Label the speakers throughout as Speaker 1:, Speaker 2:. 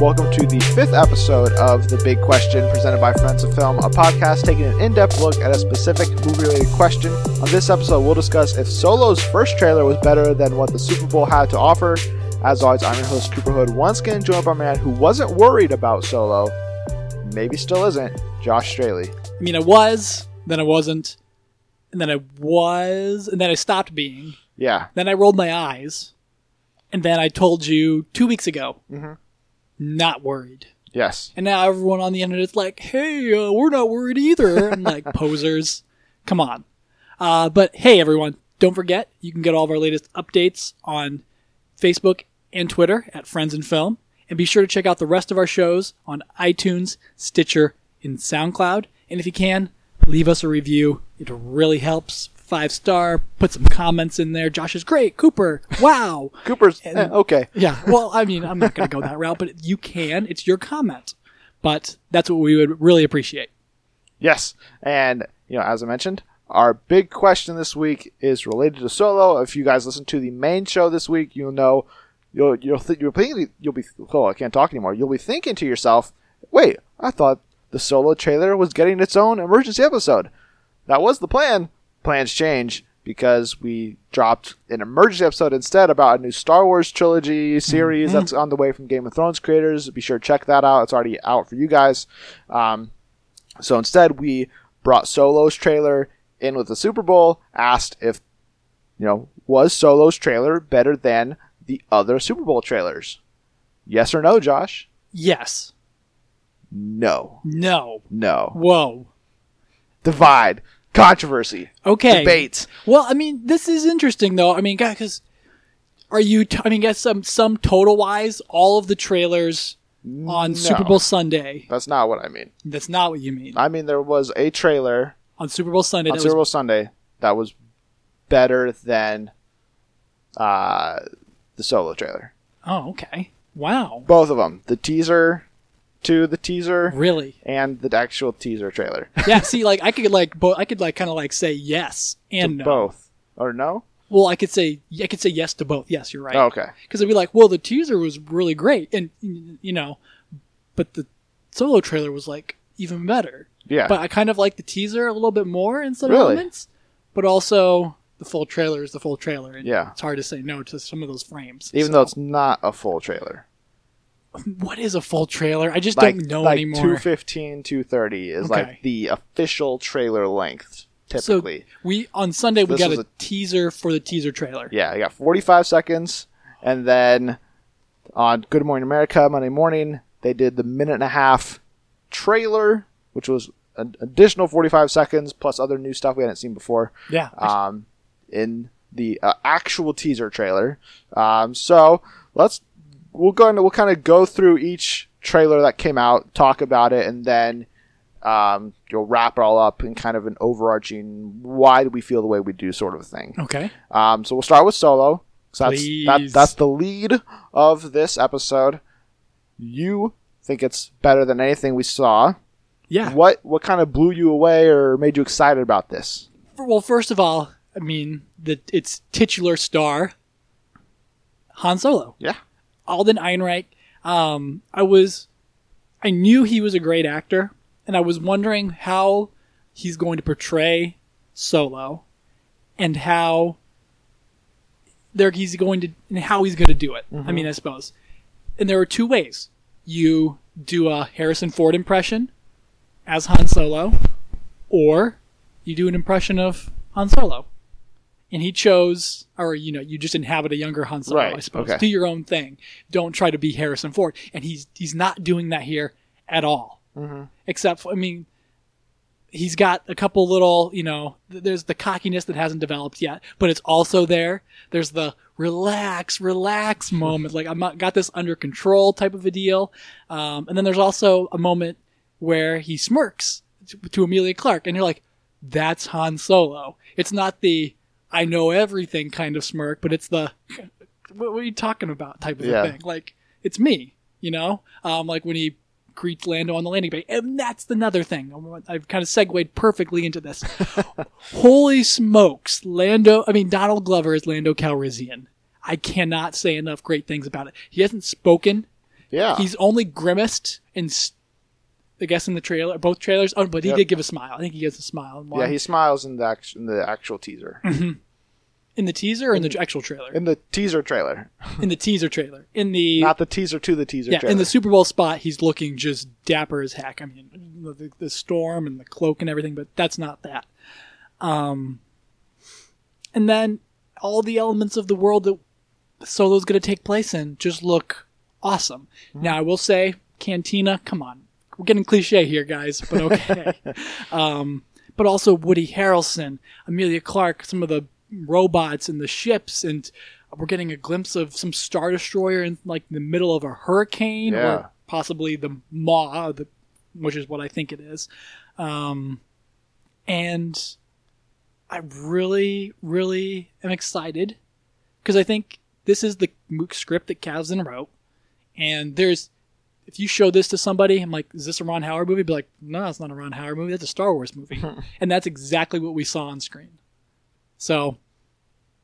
Speaker 1: Welcome to the fifth episode of The Big Question, presented by Friends of Film, a podcast taking an in depth look at a specific movie related question. On this episode, we'll discuss if Solo's first trailer was better than what the Super Bowl had to offer. As always, I'm your host, Cooper Hood, once again joined by a man who wasn't worried about Solo, maybe still isn't, Josh Straley.
Speaker 2: I mean, I was, then I wasn't, and then I was, and then I stopped being.
Speaker 1: Yeah.
Speaker 2: Then I rolled my eyes, and then I told you two weeks ago,
Speaker 1: Mhm.
Speaker 2: Not worried.
Speaker 1: Yes.
Speaker 2: And now everyone on the internet is like, hey, uh, we're not worried either. I'm like, posers. Come on. Uh, but hey, everyone, don't forget, you can get all of our latest updates on Facebook and Twitter at Friends and Film. And be sure to check out the rest of our shows on iTunes, Stitcher, and SoundCloud. And if you can, leave us a review. It really helps. Five star, put some comments in there. Josh is great. Cooper, wow.
Speaker 1: Cooper's eh, okay.
Speaker 2: Yeah. Well, I mean, I'm not going to go that route, but you can. It's your comment. But that's what we would really appreciate.
Speaker 1: Yes, and you know, as I mentioned, our big question this week is related to Solo. If you guys listen to the main show this week, you'll know you'll you'll th- you'll be you'll be oh I can't talk anymore. You'll be thinking to yourself, wait, I thought the Solo trailer was getting its own emergency episode. That was the plan. Plans change because we dropped an emergency episode instead about a new Star Wars trilogy series that's on the way from Game of Thrones creators. Be sure to check that out. It's already out for you guys. Um, so instead, we brought Solo's trailer in with the Super Bowl, asked if, you know, was Solo's trailer better than the other Super Bowl trailers? Yes or no, Josh?
Speaker 2: Yes.
Speaker 1: No.
Speaker 2: No.
Speaker 1: No.
Speaker 2: Whoa.
Speaker 1: Divide. Controversy.
Speaker 2: Okay.
Speaker 1: Debate.
Speaker 2: Well, I mean, this is interesting though. I mean, because are you? T- I mean, guess some some total wise, all of the trailers on
Speaker 1: No.
Speaker 2: Super Bowl Sunday.
Speaker 1: That's not what I mean.
Speaker 2: That's not what you mean.
Speaker 1: I mean, there was a trailer
Speaker 2: On Super Bowl Sunday,
Speaker 1: on
Speaker 2: that
Speaker 1: Super Bowl
Speaker 2: was
Speaker 1: Sunday that was better than uh, the Solo trailer.
Speaker 2: oh okay. Wow.
Speaker 1: Both of them. The teaser to the teaser
Speaker 2: Really?
Speaker 1: and the actual teaser trailer.
Speaker 2: Yeah. see, like I could like bo- I could like kind of like say yes and no.
Speaker 1: Both. Or no?
Speaker 2: Well, I could say I could say yes to both. Yes, you're right.
Speaker 1: Oh, okay.
Speaker 2: because I'd be like, well, the teaser was really great, and you know, but the solo trailer was like even better.
Speaker 1: Yeah.
Speaker 2: But I kind of like the teaser a little bit more in some
Speaker 1: Really?
Speaker 2: elements, but also the full trailer is the full trailer, and
Speaker 1: Yeah.
Speaker 2: it's hard to say no to some of those frames.
Speaker 1: Even
Speaker 2: So-
Speaker 1: though it's not a full trailer.
Speaker 2: What is a full trailer? I just
Speaker 1: Like,
Speaker 2: don't know
Speaker 1: like
Speaker 2: anymore.
Speaker 1: 215, 230 is like the official trailer length,
Speaker 2: so
Speaker 1: typically.
Speaker 2: we on Sunday we got a,
Speaker 1: a-
Speaker 2: teaser for the teaser trailer.
Speaker 1: yeah, I got 45 seconds. And then on Good Morning America, Monday morning, they did the minute and a half trailer, which was an additional 45 seconds plus other new stuff we hadn't seen before.
Speaker 2: Yeah.
Speaker 1: um, in the uh, actual teaser trailer. Um, so let's we'll go into, we'll kind of go through each trailer that came out, talk about it, and then um, you'll wrap it all up in kind of an overarching why do we feel the way we do sort of thing.
Speaker 2: okay.
Speaker 1: Um, so we'll start with Solo. 'cause that's that, that's the lead of this episode. You think it's better than anything we saw.
Speaker 2: Yeah.
Speaker 1: What what kind of blew you away or made you excited about this?
Speaker 2: Well, first of all, I mean the its titular star, Han Solo.
Speaker 1: Yeah.
Speaker 2: Alden Ehrenreich. Um, I was, I knew he was a great actor, and I was wondering how he's going to portray Solo, and how there he's going to, and how he's going to do it. I mean, I suppose, and there are two ways: you do a Harrison Ford impression as Han Solo, or you do an impression of Han Solo. And he chose, or you know, you just inhabit a younger Han Solo,
Speaker 1: Right,
Speaker 2: I suppose.
Speaker 1: okay.
Speaker 2: Do your own thing. Don't try to be Harrison Ford. And he's he's not doing that here at all.
Speaker 1: Mm-hmm.
Speaker 2: Except, for, I mean, he's got a couple little, you know, th- there's the cockiness that hasn't developed yet, but it's also there. There's the relax, relax moment, like I'm got this under control type of a deal. Um, and then there's also a moment where he smirks to, to Emilia Clarke, and you're like, that's Han Solo. It's not the I know everything kind of smirk, but it's the what, what are you talking about type of
Speaker 1: Yeah.
Speaker 2: thing. Like it's me, you know. Um, like when he greets Lando on the landing bay, and that's another thing. I've kind of segued perfectly into this. Holy smokes, Lando! I mean, Donald Glover is Lando Calrissian. I cannot say enough great things about it. He hasn't spoken
Speaker 1: Yeah.
Speaker 2: He's only grimaced and. s- I guess, in the trailer, both trailers. Oh, but he
Speaker 1: Yep.
Speaker 2: did give a smile. I think he gives a smile.
Speaker 1: Yeah, he smiles in the act- in the actual teaser.
Speaker 2: in the teaser or in the actual trailer.
Speaker 1: in the teaser trailer.
Speaker 2: In the teaser trailer. In the
Speaker 1: Not the teaser to the teaser
Speaker 2: yeah,
Speaker 1: trailer.
Speaker 2: in the Super Bowl spot, he's looking just dapper as heck. I mean, the, the storm and the cloak and everything, but that's not that. Um, and then all the elements of the world that Solo's going to take place in just look awesome. Now, I will say, Cantina, come on, we're getting cliche here, guys, but okay. um, but also Woody Harrelson, Emilia Clarke, some of the robots and the ships, and we're getting a glimpse of some star destroyer in like the middle of a hurricane,
Speaker 1: Yeah.
Speaker 2: or possibly the Maw, the, which is what I think it is. Um, and I really, really am excited because I think this is the script that Kasdan wrote, and there's. If you show this to somebody, I'm like, "Is this a Ron Howard movie?" Be like, "No, it's not a Ron Howard movie. That's a Star Wars movie," and that's exactly what we saw on screen. So,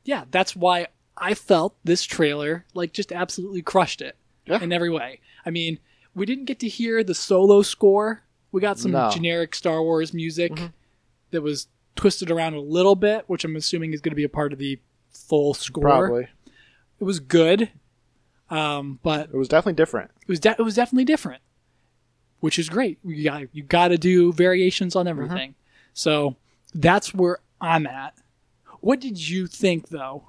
Speaker 2: yeah, that's why I felt this trailer like just absolutely crushed it
Speaker 1: Yeah.
Speaker 2: in every way. I mean, we didn't get to hear the solo score. We got some
Speaker 1: No. Mm-hmm.
Speaker 2: generic Star Wars music that was twisted around a little bit, which I'm assuming is going to be a part of the full score.
Speaker 1: Probably.
Speaker 2: It was good, um, but
Speaker 1: It was definitely different.
Speaker 2: it was de- it was definitely different, which is great. You got you got to do variations on everything. So that's where I'm at. What did you think though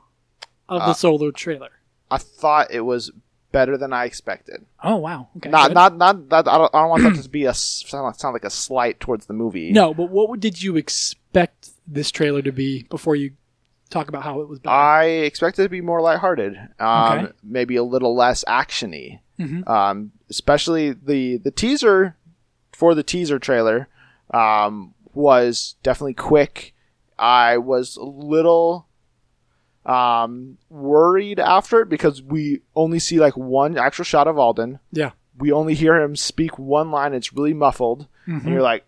Speaker 2: of the
Speaker 1: Uh,
Speaker 2: solo trailer?
Speaker 1: I thought it was better than I expected.
Speaker 2: Oh wow, okay,
Speaker 1: not not not that I don't, I don't want that to be a sound like a slight towards the movie.
Speaker 2: no, but what did you expect this trailer to be before you talk about how it was better?
Speaker 1: I expected it to be more lighthearted. Um,
Speaker 2: Okay.
Speaker 1: maybe a little less actiony.
Speaker 2: Mhm.
Speaker 1: Um, especially the the teaser for the teaser trailer um, was definitely quick. I was a little um, worried after it because we only see like one actual shot of Alden.
Speaker 2: yeah,
Speaker 1: We only hear him speak one line. It's really muffled, and
Speaker 2: Mhm.
Speaker 1: you're like,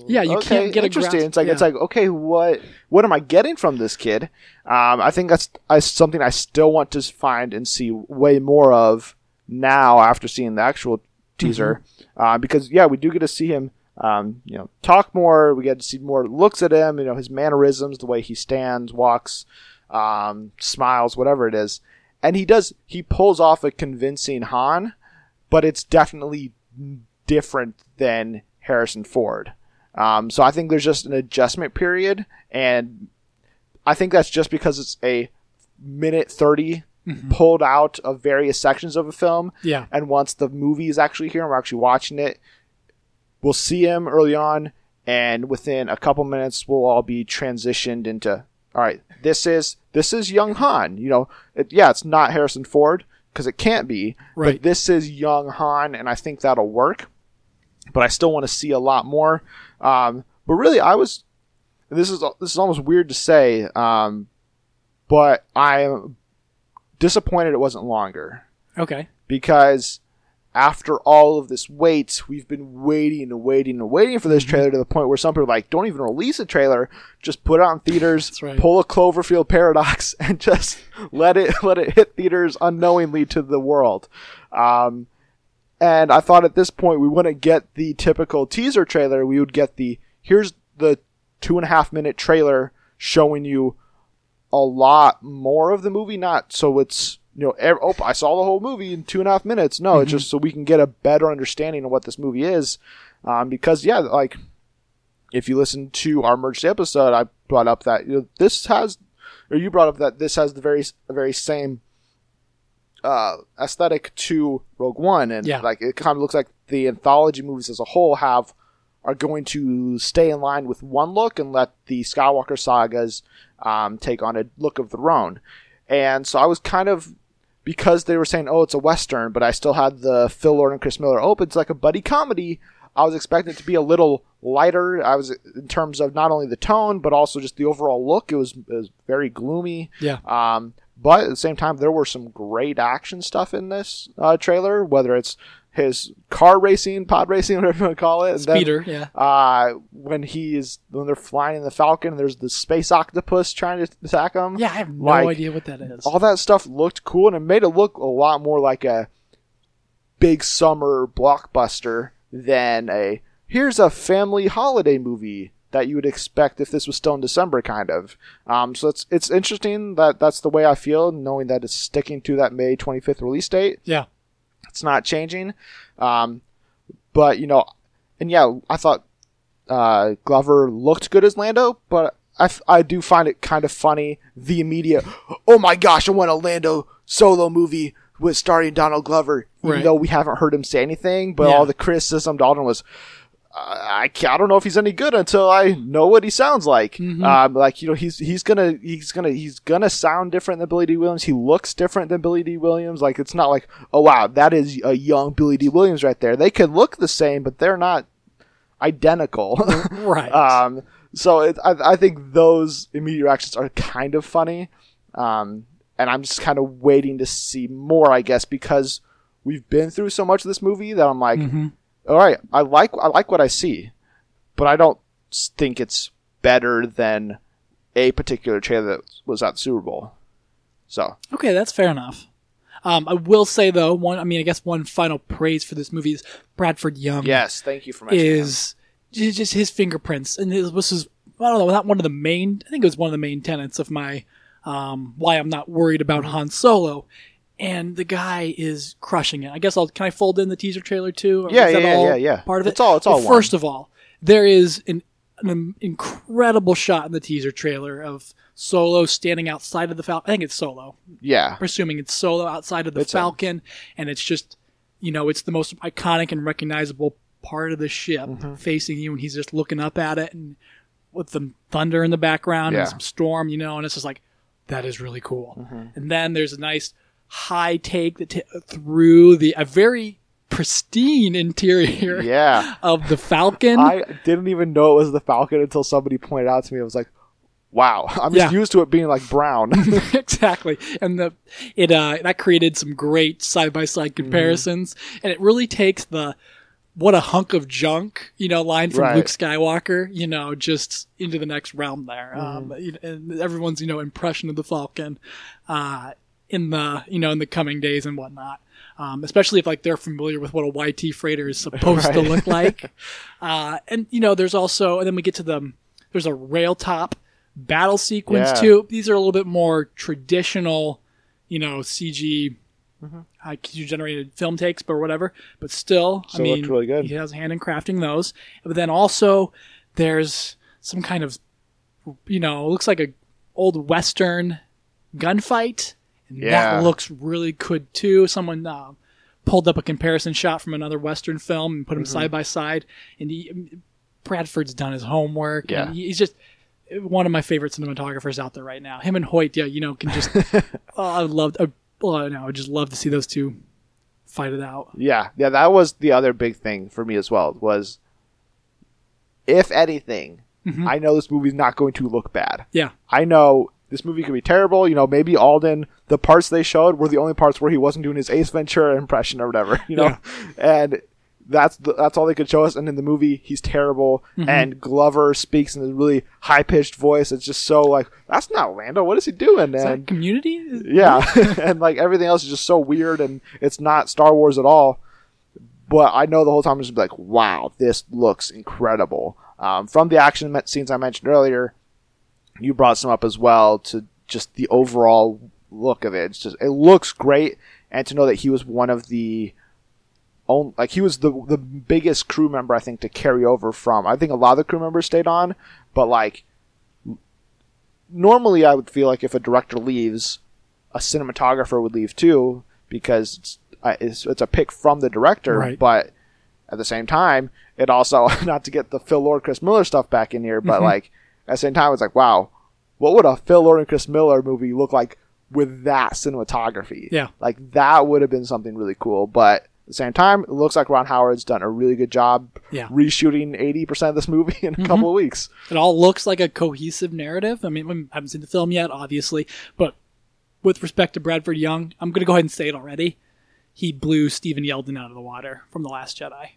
Speaker 1: oh,
Speaker 2: Yeah, you
Speaker 1: okay,
Speaker 2: can't get a
Speaker 1: interesting. It's like it's like okay, what what am I getting from this kid? Um, I think that's I, something I still want to find and see way more of now after seeing the actual teaser,
Speaker 2: Mm-hmm.
Speaker 1: uh, because yeah, we do get to see him. Um, you know, talk more. We get to see more looks at him. You know, his mannerisms, the way he stands, walks, um, smiles, whatever it is, and he does. He pulls off a convincing Han, but it's definitely different than Harrison Ford. Um, so I think there's just an adjustment period, and I think that's just because it's a minute 30 pulled out of various sections of a film.
Speaker 2: yeah,
Speaker 1: And once the movie is actually here and we're actually watching it, we'll see him early on, and within a couple minutes, we'll all be transitioned into all right. This is this is young Han. You know, it, yeah, it's not Harrison Ford because it can't be.
Speaker 2: Right.
Speaker 1: But this is young Han, and I think that'll work. But I still want to see a lot more. Um, but really, I was. This is this is almost weird to say, um, but I am disappointed it wasn't longer
Speaker 2: okay,
Speaker 1: because after all of this wait, we've been waiting and waiting and waiting for this
Speaker 2: Mm-hmm.
Speaker 1: trailer to the point where some people are like, don't even release a trailer, just put it on theaters,
Speaker 2: right.
Speaker 1: pull a Cloverfield paradox, and just let it let it hit theaters unknowingly to the world. Um, and I thought at this point we wouldn't get the typical teaser trailer. We would get the here's the two and a half minute trailer showing you a lot more of the movie. Not so it's you know oh I saw the whole movie in two and a half minutes. No, it's just so we can get a better understanding of what this movie is. Um, because yeah, like if you listen to our merged episode, I brought up that you know, this has, or you brought up that this has the very very same uh, aesthetic to Rogue One, and
Speaker 2: Yeah.
Speaker 1: like it kind of looks like the anthology movies as a whole have are going to stay in line with one look and let the Skywalker sagas um, take on a look of their own. And so I was kind of because they were saying, "Oh, it's a western," but I still had the Phil Lord and Chris Miller. Oh, it's like a buddy comedy. I was expecting it to be a little lighter. I was in terms of not only the tone but also just the overall look. It was, it was very gloomy.
Speaker 2: yeah,
Speaker 1: Um, but at the same time, there were some great action stuff in this uh, trailer. Whether it's his car racing, pod racing, whatever you want to call it. And then,
Speaker 2: speeder, yeah,
Speaker 1: uh, when he's when they're flying in the Falcon, there's the space octopus trying to attack him.
Speaker 2: yeah. I have no
Speaker 1: like,
Speaker 2: idea what that is.
Speaker 1: All that stuff looked cool, and it made it look a lot more like a big summer blockbuster than a here's a family holiday movie that you would expect if this was still in December, kind of. Um, so it's it's interesting that that's the way I feel, knowing that it's sticking to that May 25th release date.
Speaker 2: Yeah.
Speaker 1: It's not changing. Um, but you know, and yeah, I thought uh, Glover looked good as Lando, but I, f- I do find it kind of funny the immediate, oh my gosh, I want a Lando solo movie with starring Donald Glover, even
Speaker 2: Right.
Speaker 1: though we haven't heard him say anything. But
Speaker 2: Yeah.
Speaker 1: all the criticism Dalton was, I, I don't know if he's any good until I know what he sounds like.
Speaker 2: Mhm.
Speaker 1: Um, like you know, he's he's gonna he's gonna he's gonna sound different than Billy Dee Williams. He looks different than Billy Dee Williams. Like it's not like oh wow that is a young Billy Dee Williams right there. They could look the same, but they're not identical.
Speaker 2: Right.
Speaker 1: um, so it, I, I think those immediate reactions are kind of funny, um, and I'm just kind of waiting to see more. I guess because we've been through so much of this movie that I'm like,
Speaker 2: Mhm.
Speaker 1: All right, I like I like what I see, but I don't think it's better than a particular trailer that was at the Super Bowl. So
Speaker 2: Okay, that's fair enough. Um, I will say though, one. I mean, I guess one final praise for this movie is Bradford Young.
Speaker 1: yes, thank you for mentioning him.
Speaker 2: is ju- just his fingerprints, and his, this is I don't know, not one of the main. I think it was one of the main tenets of my um, why I'm not worried about Han Solo. And the guy is crushing it. I guess I'll can I fold in the teaser trailer too? Or
Speaker 1: Yeah,
Speaker 2: is that
Speaker 1: yeah, yeah,
Speaker 2: all
Speaker 1: yeah.
Speaker 2: Part of it.
Speaker 1: It's all- it's all.
Speaker 2: First of all, there is an, an incredible shot in the teaser trailer of Solo standing outside of the Falcon. I think it's Solo
Speaker 1: Yeah,
Speaker 2: presuming it's solo outside of the. Falcon, and it's just, you know, it's the most iconic and recognizable part of the ship
Speaker 1: Mm-hmm.
Speaker 2: facing you, and he's just looking up at it, and with the thunder in the background and some storm, you know, and it's just like, that is really cool.
Speaker 1: Mm-hmm.
Speaker 2: And then there's a nice high take that t- through the a very pristine interior
Speaker 1: yeah.
Speaker 2: of the Falcon.
Speaker 1: I didn't even know it was the Falcon until somebody pointed out to me. I was like, wow. I'm just
Speaker 2: Yeah.
Speaker 1: used to it being like brown.
Speaker 2: exactly and the it uh that created some great side by side
Speaker 1: Mm-hmm.
Speaker 2: comparisons and it really takes the what a hunk of junk you know line from
Speaker 1: Right.
Speaker 2: luke skywalker you know just into the next realm there
Speaker 1: Mm-hmm.
Speaker 2: um and everyone's you know impression of the falcon uh in the you know in the coming days and whatnot um, especially if like they're familiar with what a YT freighter is supposed to look like. uh, and you know, there's also, and then we get to the, there's a rail top battle sequence
Speaker 1: Yeah.
Speaker 2: too. These are a little bit more traditional, you know, CG,
Speaker 1: Mm-hmm.
Speaker 2: uh, computer generated film takes, but whatever. But still, I mean,
Speaker 1: really good.
Speaker 2: he has a hand in crafting those. But then also, there's some kind of, you know, looks like a old western gunfight, and
Speaker 1: Yeah.
Speaker 2: that looks really good too. Someone uh, pulled up a comparison shot from another western film and put
Speaker 1: Mm-hmm.
Speaker 2: them side by side, and he, Bradford's done his homework.
Speaker 1: Yeah.
Speaker 2: and he's just one of my favorite cinematographers out there right now. Him and Hoyt, yeah, you know, can just. oh, I would love. I, well, no, I would just love to see those two fight it out.
Speaker 1: yeah, yeah, that was the other big thing for me as well. Was if anything,
Speaker 2: Mhm.
Speaker 1: I know this movie's not going to look bad.
Speaker 2: Yeah,
Speaker 1: I know this movie could be terrible. You know, maybe Alden, the parts they showed were the only parts where he wasn't doing his Ace Ventura impression or whatever. You know,
Speaker 2: Yeah.
Speaker 1: and that's the, that's all they could show us. And in the movie, he's terrible.
Speaker 2: Mm-hmm.
Speaker 1: And Glover speaks in a really high pitched voice. It's just so like that's not Lando. What is he doing?
Speaker 2: is
Speaker 1: and
Speaker 2: Community?
Speaker 1: Yeah, and like everything else is just so weird, and it's not Star Wars at all. But I know the whole time I'm just like, wow, this looks incredible. Um, from the action scenes I mentioned earlier, you brought some up as well to just the overall look of it. It's just it looks great, and to know that he was one of the own like he was the the biggest crew member I think to carry over from. I think a lot of the crew members stayed on, but like normally I would feel like if a director leaves, a cinematographer would leave too because it's, uh, it's, it's a pick from the director.
Speaker 2: Right.
Speaker 1: But at the same time, it also not to get the Phil Lord, Chris Miller stuff back in here, but
Speaker 2: Mhm.
Speaker 1: like at the same time, it's like wow, what would a Phil Lord and Chris Miller movie look like with that cinematography?
Speaker 2: Yeah.
Speaker 1: like that would have been something really cool. But at the same time, it looks like Ron Howard's done a really good job
Speaker 2: Yeah.
Speaker 1: reshooting eighty percent of this movie in a
Speaker 2: Mhm.
Speaker 1: couple of weeks.
Speaker 2: It all looks like a cohesive narrative. I mean, I haven't seen the film yet, obviously, but with respect to Bradford Young, I'm going to go ahead and say it already. He blew Stephen Yedlin out of the water from The Last Jedi.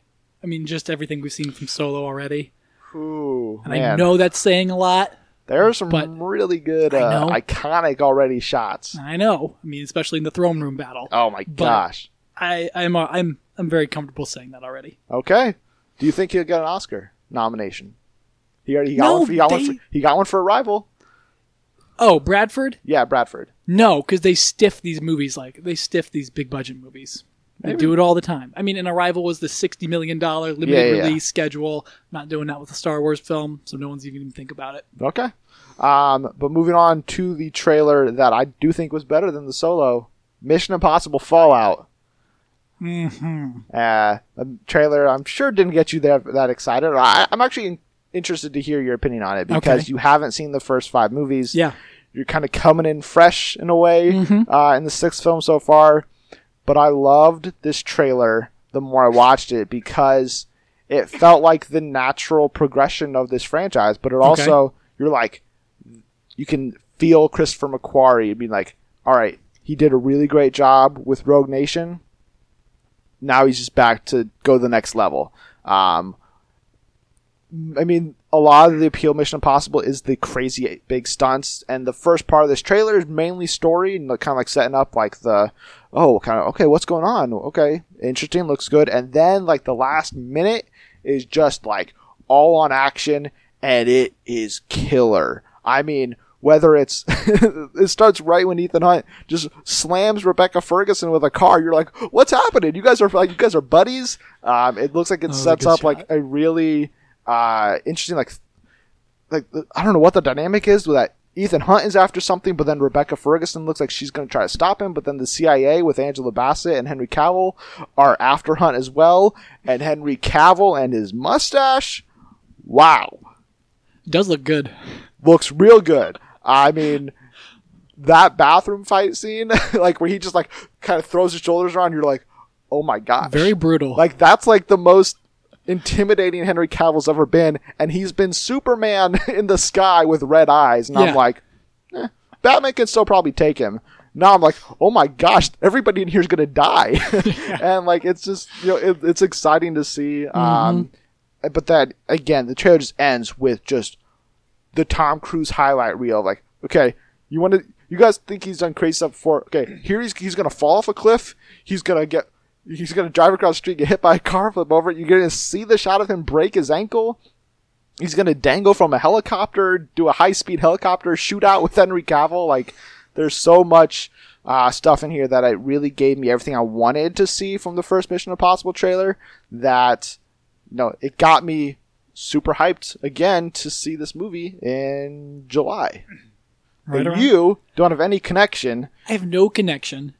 Speaker 2: I mean, just everything we've seen from Solo already.
Speaker 1: Ooh,
Speaker 2: And I know that's saying a lot.
Speaker 1: There are some
Speaker 2: But-
Speaker 1: really good, uh, iconic already shots.
Speaker 2: I know. I mean, especially in the throne room battle.
Speaker 1: Oh my gosh.
Speaker 2: I I'm uh, I'm I'm very comfortable saying that already.
Speaker 1: Okay. Do you think he'll get an Oscar nomination? He already he got
Speaker 2: No,
Speaker 1: one. For, he got one. For, he got one for Arrival.
Speaker 2: Oh, Bradford?
Speaker 1: Yeah, Bradford.
Speaker 2: No, because they stiff these movies like they stiff these big budget movies. They
Speaker 1: Maybe.
Speaker 2: do it all the time. I mean, an Arrival was the sixty million dollar limited
Speaker 1: Yeah, yeah, yeah.
Speaker 2: release schedule. Not doing that with a Star Wars film, so no one's even even think about it.
Speaker 1: Okay. Um, but moving on to the trailer that I do think was better than the solo Mission Impossible Fallout.
Speaker 2: Mm-hmm.
Speaker 1: Uh, a trailer I'm sure didn't get you that that excited. I, I'm actually in- interested to hear your opinion on it because
Speaker 2: Okay.
Speaker 1: you haven't seen the first five movies.
Speaker 2: Yeah.
Speaker 1: You're kind of coming in fresh in a way
Speaker 2: Mhm.
Speaker 1: uh, in the sixth film so far. But I loved this trailer the more I watched it because it felt like the natural progression of this franchise. But it also, you're like, you can feel Christopher McQuarrie being like, all right, he did a really great job with Rogue Nation. Now he's just back to go to the next level. Um, I mean, a lot of the appeal Mission Impossible is the crazy big stunts, and the first part of this trailer is mainly story and kind of like setting up like the, oh, kind of okay, what's going on? Okay, interesting, looks good, and then like the last minute is just like all on action, and it is killer. I mean, whether it's it starts right when Ethan Hunt just slams Rebecca Ferguson with a car, you're like, what's happening? You guys are like, you guys are buddies. Um, it looks like it
Speaker 2: a
Speaker 1: sets up like a really uh, interesting like like I don't know what the dynamic is with that. Ethan Hunt is after something, but then Rebecca Ferguson looks like she's going to try to stop him. But then the CIA with Angela Bassett and Henry Cavill are after Hunt as well. And Henry Cavill and his mustache, wow,
Speaker 2: does look good.
Speaker 1: looks real good. I mean, that bathroom fight scene, like where he just like kind of throws his shoulders around, you're like, oh my gosh,
Speaker 2: Very brutal.
Speaker 1: like that's like the most intimidating Henry Cavill's ever been, and he's been Superman in the sky with red eyes, and
Speaker 2: Yeah.
Speaker 1: I'm like, eh, Batman can still probably take him. Now I'm like, oh my gosh, everybody in here is gonna die, and like it's just you know it, it's exciting to see. Um, but that again, the trailer just ends with just the Tom Cruise highlight reel. Like, okay, you want to, you guys think he's done crazy stuff before? Okay, here he's he's gonna fall off a cliff. He's gonna get, he's gonna drive across the street, get hit by a car, flip over. You're gonna see the shot of him break his ankle. He's gonna dangle from a helicopter, do a high speed helicopter shootout with Henry Cavill. Like, there's so much uh, stuff in here that it really gave me everything I wanted to see from the first Mission Impossible trailer. That, you know, it got me super hyped again to see this movie in July.
Speaker 2: Right
Speaker 1: you don't have any connection.
Speaker 2: I have no connection,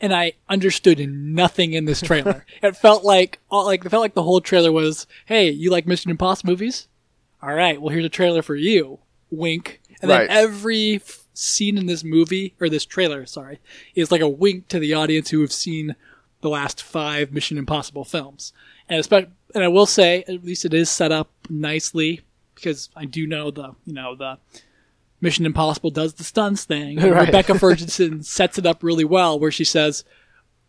Speaker 2: and I understood nothing in this trailer. it felt like all, like it felt like the whole trailer was, "Hey, you like Mission Impossible movies? All right, well here's a trailer for you." Wink, and
Speaker 1: Right.
Speaker 2: then every f- scene in this movie or this trailer, sorry, is like a wink to the audience who have seen the last five Mission Impossible films. And especially, and I will say, at least it is set up nicely because I do know the you know the Mission Impossible does the stunts thing.
Speaker 1: Right.
Speaker 2: Rebecca Ferguson sets it up really well, where she says,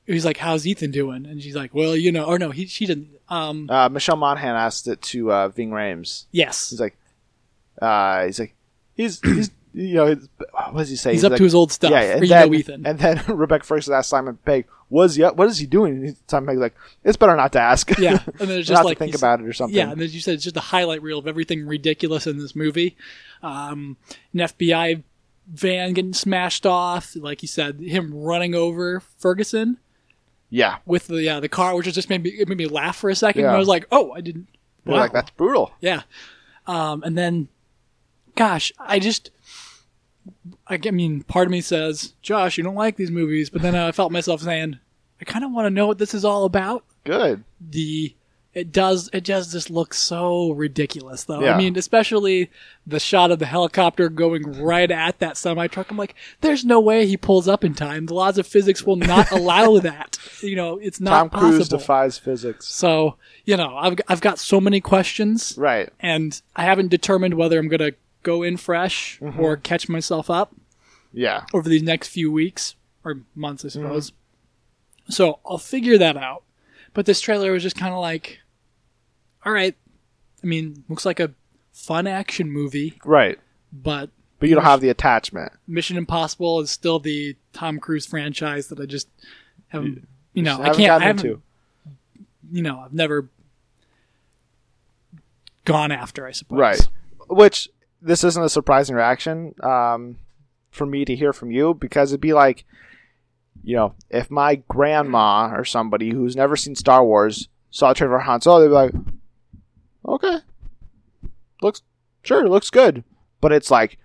Speaker 2: "He's like, how's Ethan doing?" And she's like, "Well, you know, or no, he she didn't. Um,
Speaker 1: Uh, Michelle Monaghan asked it to uh, Ving Rhames.
Speaker 2: yes,
Speaker 1: He's like, uh, he's like, he's he's you know, he's, what does he say?
Speaker 2: he's up
Speaker 1: like,
Speaker 2: to his old stuff.
Speaker 1: Yeah, and
Speaker 2: you
Speaker 1: then,
Speaker 2: know, Ethan.
Speaker 1: and then Rebecca Ferguson asked Simon Pegg, "Was he? What is he doing?" And Simon Pegg's like, "It's better not to ask."
Speaker 2: yeah, and then it's
Speaker 1: not
Speaker 2: just
Speaker 1: to
Speaker 2: like
Speaker 1: think about it or something.
Speaker 2: Yeah, and as you said it's just a highlight reel of everything ridiculous in this movie. Um, an FBI van getting smashed off, like you said, him running over Ferguson
Speaker 1: yeah.
Speaker 2: with the uh, the car, which just made me it made me laugh for a second.
Speaker 1: Yeah.
Speaker 2: I was like, oh, I didn't.
Speaker 1: You're like that's brutal.
Speaker 2: Yeah. Um, and then, gosh, I just, I mean, part of me says, Josh, you don't like these movies, but then I felt myself saying, I kind of want to know what this is all about.
Speaker 1: Good.
Speaker 2: The, it does, it does just look so ridiculous, though.
Speaker 1: Yeah.
Speaker 2: I mean, especially the shot of the helicopter going right at that semi truck. I'm like, there's no way he pulls up in time. The laws of physics will not allow that. You know, it's not
Speaker 1: Tom Cruise
Speaker 2: possible.
Speaker 1: defies physics.
Speaker 2: so, you know, I've, I've got so many questions
Speaker 1: Right.
Speaker 2: and I haven't determined whether I'm going to go in fresh
Speaker 1: Mm-hmm.
Speaker 2: or catch myself up
Speaker 1: Yeah.
Speaker 2: over these next few weeks or months, I
Speaker 1: Mm-hmm.
Speaker 2: suppose. So I'll figure that out. But this trailer was just kind of like, all right. I mean, looks like a fun action movie,
Speaker 1: Right.
Speaker 2: but
Speaker 1: But you don't have the attachment.
Speaker 2: Mission Impossible is still the Tom Cruise franchise that I just have you know, I can't. I haven't.
Speaker 1: into.
Speaker 2: You know, I've never gone after. I suppose.
Speaker 1: Right. Which this isn't a surprising reaction um, for me to hear from you because it'd be like, you know, if my grandma or somebody who's never seen Star Wars saw a trailer for Han Solo, they'd be like, okay, looks sure, looks good. But it's like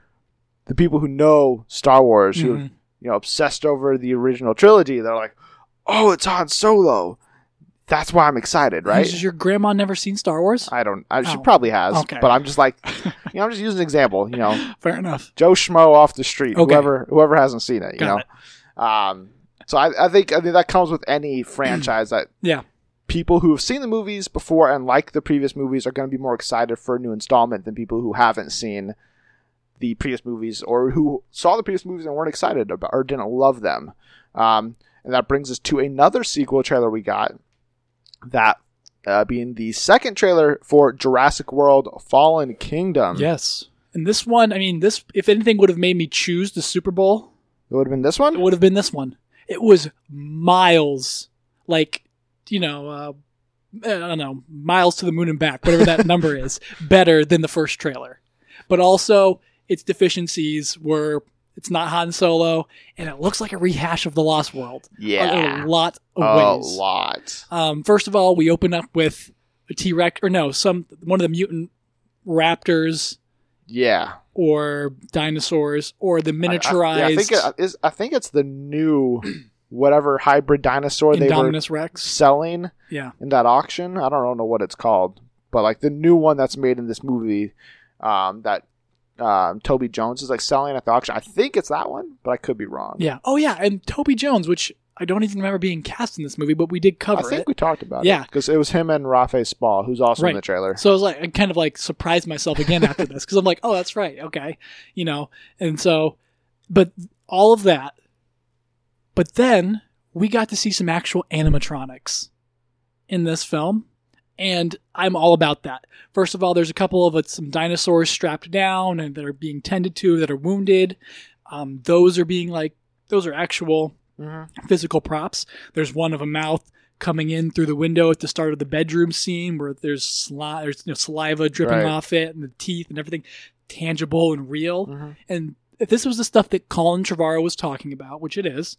Speaker 1: the people who know Star Wars, who
Speaker 2: Mhm.
Speaker 1: you know obsessed over the original trilogy, they're like, oh, it's Han Solo. That's why I'm excited, right?
Speaker 2: Has your grandma never seen Star Wars?
Speaker 1: I don't. I, she
Speaker 2: Oh,
Speaker 1: probably has,
Speaker 2: okay.
Speaker 1: but I'm just like, you know, I'm just using an example. You know,
Speaker 2: Fair enough.
Speaker 1: Joe Schmo off the street,
Speaker 2: Okay.
Speaker 1: whoever whoever hasn't seen it. You
Speaker 2: Got
Speaker 1: know,
Speaker 2: it.
Speaker 1: um, so I, I think I think that comes with any franchise that
Speaker 2: Yeah.
Speaker 1: people who have seen the movies before and like the previous movies are going to be more excited for a new installment than people who haven't seen the previous movies or who saw the previous movies and weren't excited about or didn't love them. Um, and that brings us to another sequel trailer we got, that uh, being the second trailer for Jurassic World: Fallen Kingdom.
Speaker 2: Yes. And this one, I mean, this if anything would have made me choose the Super Bowl,
Speaker 1: it would have been this one?
Speaker 2: it would have been this one. It was miles, like you know, uh, I don't know, miles to the moon and back, whatever that number is, better than the first trailer. But also, its deficiencies were it's not Han Solo, and it looks like a rehash of the Lost World.
Speaker 1: Yeah,
Speaker 2: a, lot of
Speaker 1: a
Speaker 2: ways.
Speaker 1: lot.
Speaker 2: Um, first of all, we open up with a T Rex, or no, some one of the mutant raptors
Speaker 1: Yeah,
Speaker 2: or dinosaurs or the miniaturized
Speaker 1: I, yeah, I think it is. I think it's the new whatever hybrid dinosaur they were
Speaker 2: Rex.
Speaker 1: selling
Speaker 2: Yeah,
Speaker 1: in that auction. I don't know what it's called, but like the new one that's made in this movie, um, that um, Toby Jones is like selling at the auction. I think it's that one, but I could be wrong.
Speaker 2: yeah. Oh yeah, and Toby Jones, which I don't even remember being cast in this movie, but we did cover I
Speaker 1: think
Speaker 2: it.
Speaker 1: we talked about
Speaker 2: Yeah.
Speaker 1: it because it was him and Rafe Spall, who's also in the trailer.
Speaker 2: So I was like, I kind of like surprised myself again after this because I'm like, oh, that's right, okay, you know. And so, but all of that, but then we got to see some actual animatronics in this film, and I'm all about that. First of all, there's a couple of uh, some dinosaurs strapped down and that are being tended to that are wounded. Um, those are being like those are actual
Speaker 1: Mhm.
Speaker 2: physical props. There's one of a mouth coming in through the window at the start of the bedroom scene where there's, sli- there's you know, saliva dripping
Speaker 1: Right.
Speaker 2: off it and the teeth and everything tangible and real.
Speaker 1: Mhm.
Speaker 2: And if this was the stuff that Colin Trevorrow was talking about, which it is,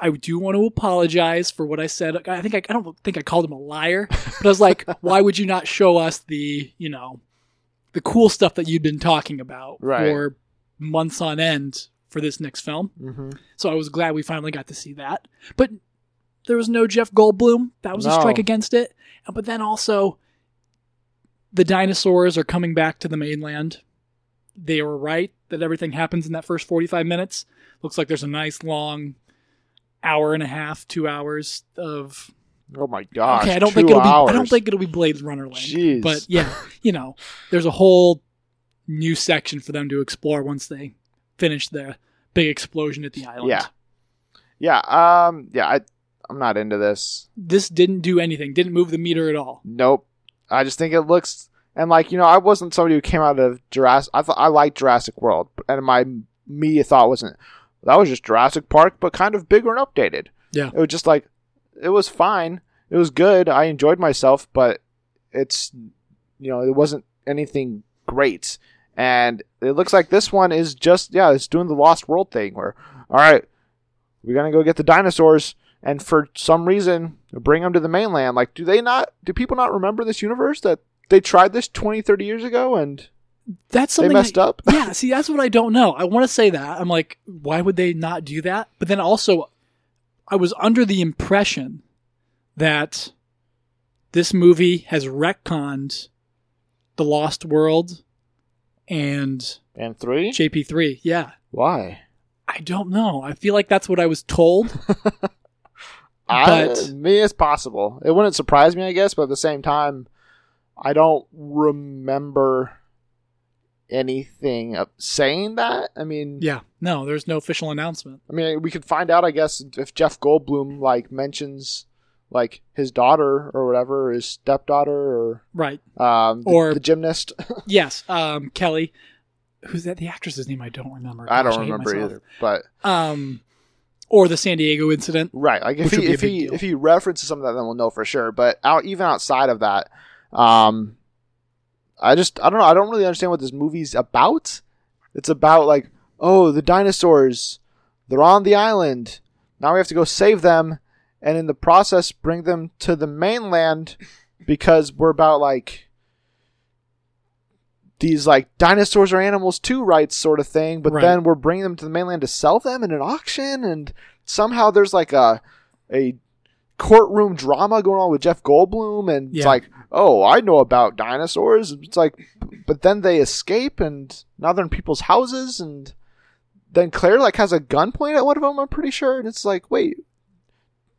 Speaker 2: I do want to apologize for what I said. I think I, I don't think I called him a liar, but I was like, why would you not show us the, you know, the cool stuff that you'd been talking about
Speaker 1: Right.
Speaker 2: for months on end for this next film?
Speaker 1: Mhm.
Speaker 2: So I was glad we finally got to see that. But there was no Jeff Goldblum. That was a strike against it. But then also, the dinosaurs are coming back to the mainland. They were right that everything happens in that first 45 minutes. Looks like there's a nice long hour and a half, two hours of.
Speaker 1: Oh my gosh!
Speaker 2: okay, I don't think it'll be. I don't think it'll be Blade Runner land.
Speaker 1: Jeez.
Speaker 2: But yeah, you know, there's a whole new section for them to explore once they finish the big explosion at the island.
Speaker 1: Yeah. Yeah. Um. Yeah. I. I'm not into this.
Speaker 2: this didn't do anything, didn't move the meter at all.
Speaker 1: Nope. I just think it looks and like you know I wasn't somebody who came out of Jurassic. I thought I liked Jurassic World, and my media thought wasn't that was just Jurassic Park, but kind of bigger and updated.
Speaker 2: Yeah.
Speaker 1: It was just like it was fine. It was good. I enjoyed myself, but it's you know it wasn't anything great. And it looks like this one is just yeah, it's doing the Lost World thing where all right, we're gonna go get the dinosaurs and for some reason bring them to the mainland like do they not do people not remember this universe that they tried this 20 30 years ago and
Speaker 2: That's something they
Speaker 1: messed
Speaker 2: I-
Speaker 1: up
Speaker 2: yeah, see, that's what I don't know. I want to say that. I'm like, why would they not do that? But then also, I was under the impression that this movie has retconned The Lost World and
Speaker 1: and three
Speaker 2: JP3. Yeah.
Speaker 1: why
Speaker 2: I don't know. I feel like that's what I was told.
Speaker 1: I,
Speaker 2: But-
Speaker 1: me it's possible it wouldn't surprise me i guess but at the same time i don't remember anything of saying that i mean
Speaker 2: yeah. No, there's no official announcement.
Speaker 1: i mean we could find out i guess if jeff goldblum like mentions like his daughter or whatever his stepdaughter or
Speaker 2: Right.
Speaker 1: um the,
Speaker 2: Or-
Speaker 1: the gymnast
Speaker 2: Yes. Um, Kelly. Who's that? The actress's name I don't remember.
Speaker 1: i don't remember
Speaker 2: myself.
Speaker 1: either but
Speaker 2: Um, or the San Diego incident.
Speaker 1: Right. Like if he if he
Speaker 2: deal.
Speaker 1: if he references something, that then we'll know for sure. But out even outside of that, um, I just I don't know. I don't really understand what this movie's about. It's about like oh the dinosaurs, they're on the island. Now we have to go save them, and in the process bring them to the mainland because we're about like these like dinosaurs are animals too rights sort of thing but
Speaker 2: Right.
Speaker 1: then we're bringing them to the mainland to sell them in an auction and somehow there's like a a courtroom drama going on with Jeff Goldblum and it's like oh I know about dinosaurs. It's like but then they escape and now they're in people's houses and then Claire like has a gun pointed at one of them I'm pretty sure and it's like wait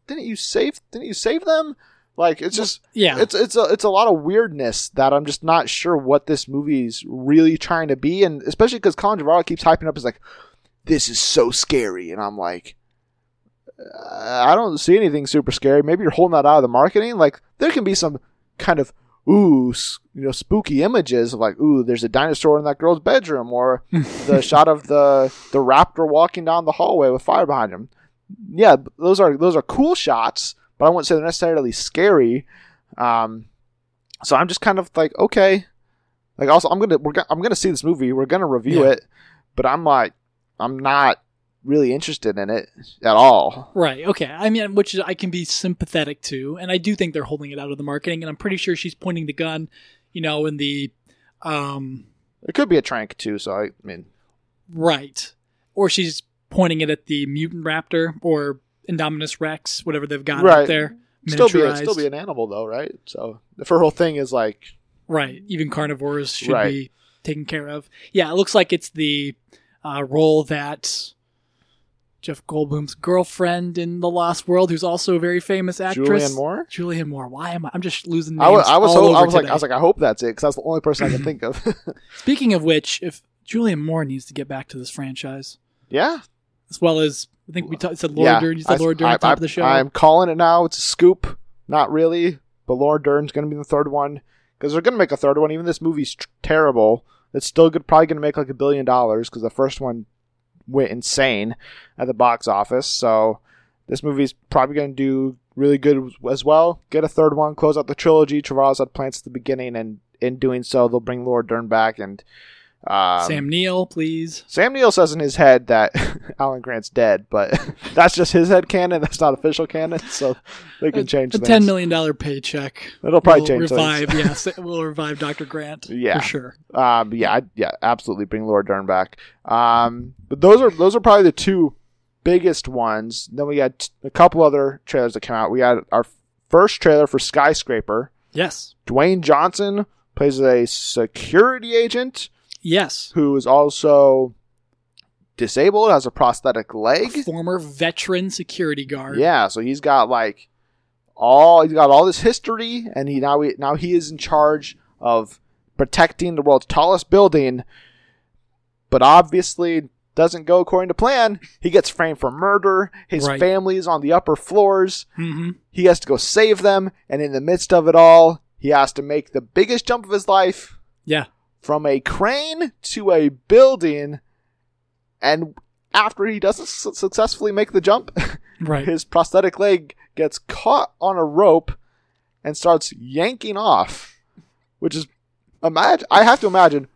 Speaker 1: didn't you save didn't you save them? Like it's just
Speaker 2: Yeah.
Speaker 1: it's it's a it's a lot of weirdness that I'm just not sure what this movie's really trying to be, and especially because Colin Trevorrow keeps hyping up as like, "This is so scary," and I'm like, I don't see anything super scary. Maybe you're holding that out of the marketing. Like there can be some kind of ooh, you know, spooky images of like, ooh, there's a dinosaur in that girl's bedroom, or the shot of the the raptor walking down the hallway with fire behind him. Yeah, those are those are cool shots, but I wouldn't say they're necessarily scary. Um, so I'm just kind of like, okay, like also I'm gonna we're I'm gonna see this movie. We're gonna review
Speaker 2: Yeah.
Speaker 1: it, but I'm like, I'm not really interested in it at all.
Speaker 2: Right. Okay. I mean, which I can be sympathetic to, and I do think they're holding it out of the marketing, and I'm pretty sure she's pointing the gun, you know, in the, um,
Speaker 1: It could be a trank too. So I mean,
Speaker 2: right, or she's pointing it at the mutant raptor or Indominus Rex, whatever they've got
Speaker 1: Right.
Speaker 2: out there,
Speaker 1: still be
Speaker 2: miniaturized.
Speaker 1: still be an animal though, right? So if her whole thing is like,
Speaker 2: right. Even carnivores should
Speaker 1: Right.
Speaker 2: be taken care of. Yeah, it looks like it's the uh, role that. Jeff Goldblum's girlfriend in The Lost World, who's also a very famous actress.
Speaker 1: Julianne Moore.
Speaker 2: Julianne Moore. Why am I? I'm just losing names.
Speaker 1: I was, I was, ho- I was like. I was like, I hope that's it because that's the only person I can think of.
Speaker 2: Speaking of which, if Julianne Moore needs to get back to this franchise,
Speaker 1: yeah,
Speaker 2: as well as I think we ta- said Laura
Speaker 1: yeah.
Speaker 2: Dern. You said Laura Dern
Speaker 1: I,
Speaker 2: at the top
Speaker 1: I-
Speaker 2: of the show.
Speaker 1: I'm calling it now. It's a scoop. Not really, but Laura Dern's going to be the third one because they're going to make a third one. Even this movie's tr- terrible. It's still good. Probably going to make like a billion dollars because the first one went insane at the box office. So this movie's probably going to do really good as well. Get a third one, close out the trilogy. Trevorrow's had plans at the beginning, and in doing so, they'll bring Laura Dern back and. Um,
Speaker 2: Sam Neill, please.
Speaker 1: Sam Neill says in his head that Alan Grant's dead, but that's just his head canon. That's not official canon, so they can change
Speaker 2: a
Speaker 1: things.
Speaker 2: ten million dollar paycheck.
Speaker 1: It'll probably
Speaker 2: will
Speaker 1: change
Speaker 2: Revive, yes, it will revive Dr. Grant.
Speaker 1: Yeah.
Speaker 2: for sure.
Speaker 1: Um, yeah, I'd- yeah, absolutely bring Laura Dern back. Um, but those are those are probably the two biggest ones. Then we got a couple other trailers that came out. We had our first trailer for Skyscraper.
Speaker 2: Yes,
Speaker 1: Dwayne Johnson plays a security agent
Speaker 2: yes.
Speaker 1: who is also disabled, has a prosthetic leg.
Speaker 2: Former veteran security guard.
Speaker 1: Yeah, so he's got like all he's got all this history, and he now he, now he is in charge of protecting the world's tallest building. But obviously doesn't go according to plan. He gets framed for murder. His
Speaker 2: Right.
Speaker 1: family is on the upper floors.
Speaker 2: hmm
Speaker 1: He has to go save them, and in the midst of it all, he has to make the biggest jump of his life
Speaker 2: Yeah.
Speaker 1: From a crane to a building. And after he doesn't su- successfully make the jump,
Speaker 2: Right.
Speaker 1: his prosthetic leg gets caught on a rope and starts yanking off, which is imagine I have to imagine